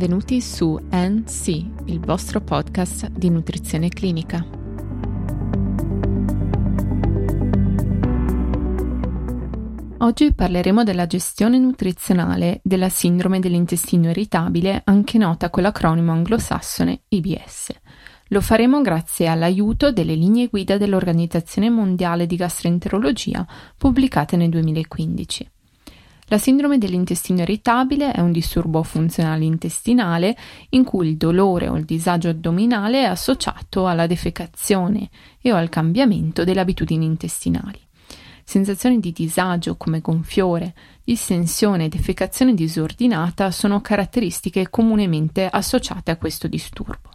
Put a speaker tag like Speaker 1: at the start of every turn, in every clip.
Speaker 1: Benvenuti su NC, il vostro podcast di nutrizione clinica. Oggi parleremo della gestione nutrizionale della sindrome dell'intestino irritabile, anche nota con l'acronimo anglosassone IBS. Lo faremo grazie all'aiuto delle linee guida dell'Organizzazione Mondiale di Gastroenterologia pubblicate nel 2015. La sindrome dell'intestino irritabile è un disturbo funzionale intestinale in cui il dolore o il disagio addominale è associato alla defecazione e o al cambiamento delle abitudini intestinali. Sensazioni di disagio come gonfiore, distensione e defecazione disordinata sono caratteristiche comunemente associate a questo disturbo.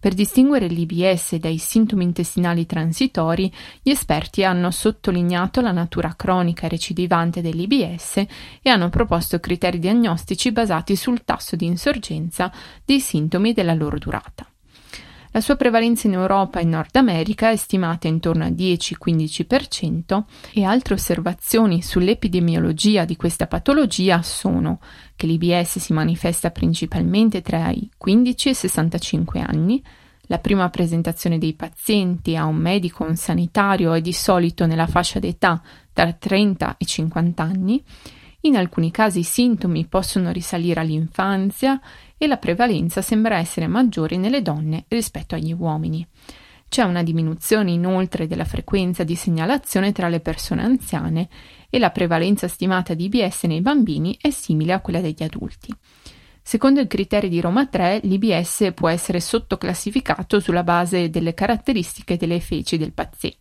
Speaker 1: Per distinguere l'IBS dai sintomi intestinali transitori, gli esperti hanno sottolineato la natura cronica recidivante dell'IBS e hanno proposto criteri diagnostici basati sul tasso di insorgenza dei sintomi e della loro durata. La sua prevalenza in Europa e Nord America è stimata intorno al 10-15% e altre osservazioni sull'epidemiologia di questa patologia sono che l'IBS si manifesta principalmente tra i 15 e i 65 anni, la prima presentazione dei pazienti a un medico o un sanitario è di solito nella fascia d'età tra 30 e 50 anni, in alcuni casi i sintomi possono risalire all'infanzia e la prevalenza sembra essere maggiore nelle donne rispetto agli uomini. C'è una diminuzione inoltre della frequenza di segnalazione tra le persone anziane e la prevalenza stimata di IBS nei bambini è simile a quella degli adulti. Secondo il criterio di Roma 3, l'IBS può essere sottoclassificato sulla base delle caratteristiche delle feci del paziente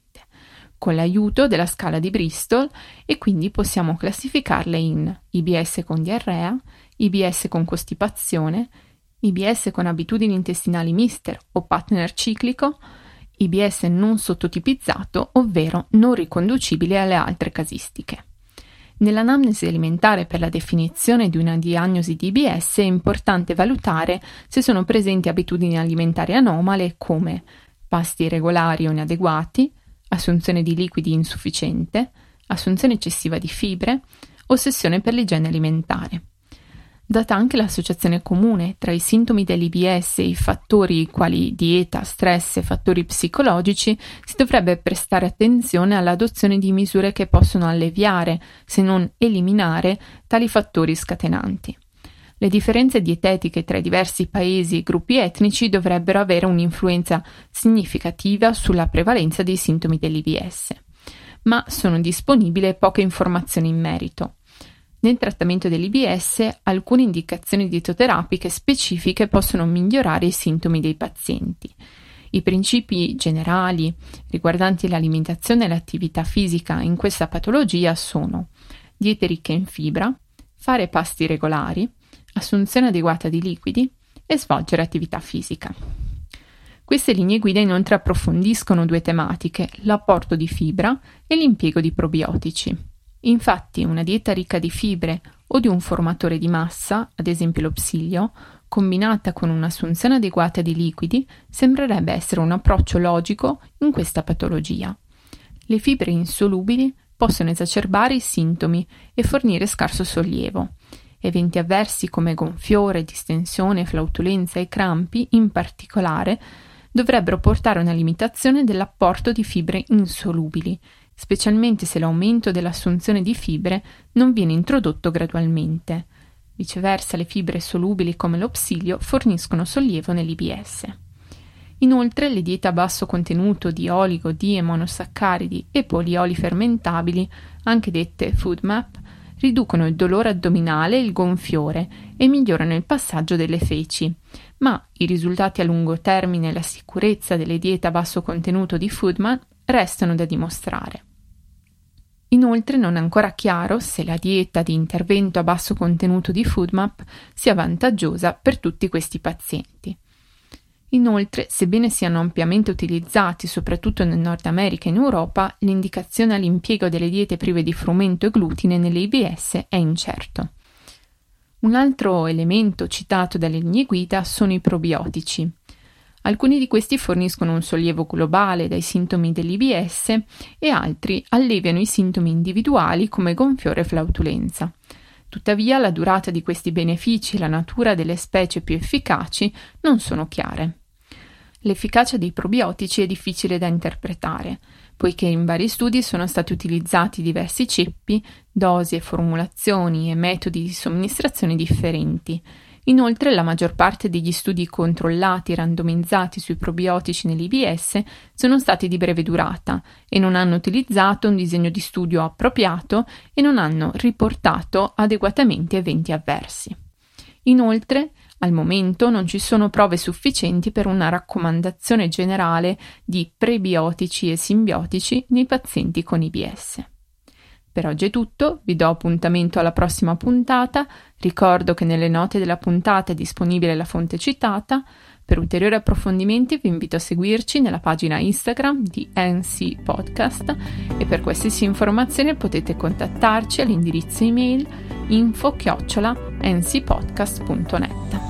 Speaker 1: con l'aiuto della scala di Bristol e quindi possiamo classificarle in IBS con diarrea, IBS con costipazione, IBS con abitudini intestinali miste o partner ciclico, IBS non sottotipizzato, ovvero non riconducibile alle altre casistiche. Nell'anamnesi alimentare per la definizione di una diagnosi di IBS è importante valutare se sono presenti abitudini alimentari anomale come pasti irregolari o inadeguati, assunzione di liquidi insufficiente, assunzione eccessiva di fibre, ossessione per l'igiene alimentare. Data anche l'associazione comune tra i sintomi dell'IBS e i fattori quali dieta, stress e fattori psicologici, si dovrebbe prestare attenzione all'adozione di misure che possono alleviare, se non eliminare, tali fattori scatenanti. Le differenze dietetiche tra i diversi paesi e gruppi etnici dovrebbero avere un'influenza significativa sulla prevalenza dei sintomi dell'IBS, ma sono disponibili poche informazioni in merito. Nel trattamento dell'IBS alcune indicazioni dietoterapiche specifiche possono migliorare i sintomi dei pazienti. I principi generali riguardanti l'alimentazione e l'attività fisica in questa patologia sono diete ricche in fibra, fare pasti regolari, assunzione adeguata di liquidi e svolgere attività fisica. Queste linee guida inoltre approfondiscono due tematiche, l'apporto di fibra e l'impiego di probiotici. Infatti una dieta ricca di fibre o di un formatore di massa, ad esempio lo psilio, combinata con un'assunzione adeguata di liquidi, sembrerebbe essere un approccio logico in questa patologia. Le fibre insolubili possono esacerbare i sintomi e fornire scarso sollievo. Eventi avversi come gonfiore, distensione, flautolenza e crampi, in particolare, dovrebbero portare a una limitazione dell'apporto di fibre insolubili, specialmente se l'aumento dell'assunzione di fibre non viene introdotto gradualmente. Viceversa, le fibre solubili come lo psilio forniscono sollievo nell'IBS. Inoltre, le diete a basso contenuto di oligo, di monosaccaridi e polioli fermentabili, anche dette food map, riducono il dolore addominale e il gonfiore e migliorano il passaggio delle feci, ma i risultati a lungo termine e la sicurezza delle diete a basso contenuto di Foodman restano da dimostrare. Inoltre non è ancora chiaro se la dieta di intervento a basso contenuto di Foodmap sia vantaggiosa per tutti questi pazienti. Inoltre, sebbene siano ampiamente utilizzati soprattutto nel Nord America e in Europa, l'indicazione all'impiego delle diete prive di frumento e glutine nelle IBS è incerto. Un altro elemento citato dalle linee guida sono i probiotici. Alcuni di questi forniscono un sollievo globale dai sintomi dell'IBS e altri alleviano i sintomi individuali come gonfiore e flautulenza. Tuttavia la durata di questi benefici e la natura delle specie più efficaci non sono chiare. L'efficacia dei probiotici è difficile da interpretare, poiché in vari studi sono stati utilizzati diversi ceppi, dosi e formulazioni e metodi di somministrazione differenti. Inoltre la maggior parte degli studi controllati e randomizzati sui probiotici nell'IBS sono stati di breve durata e non hanno utilizzato un disegno di studio appropriato e non hanno riportato adeguatamente eventi avversi. Inoltre, al momento non ci sono prove sufficienti per una raccomandazione generale di prebiotici e simbiotici nei pazienti con IBS. Per oggi è tutto, vi do appuntamento alla prossima puntata, ricordo che nelle note della puntata è disponibile la fonte citata, per ulteriori approfondimenti vi invito a seguirci nella pagina Instagram di NC Podcast e per qualsiasi informazione potete contattarci all'indirizzo email info-ncpodcast.net.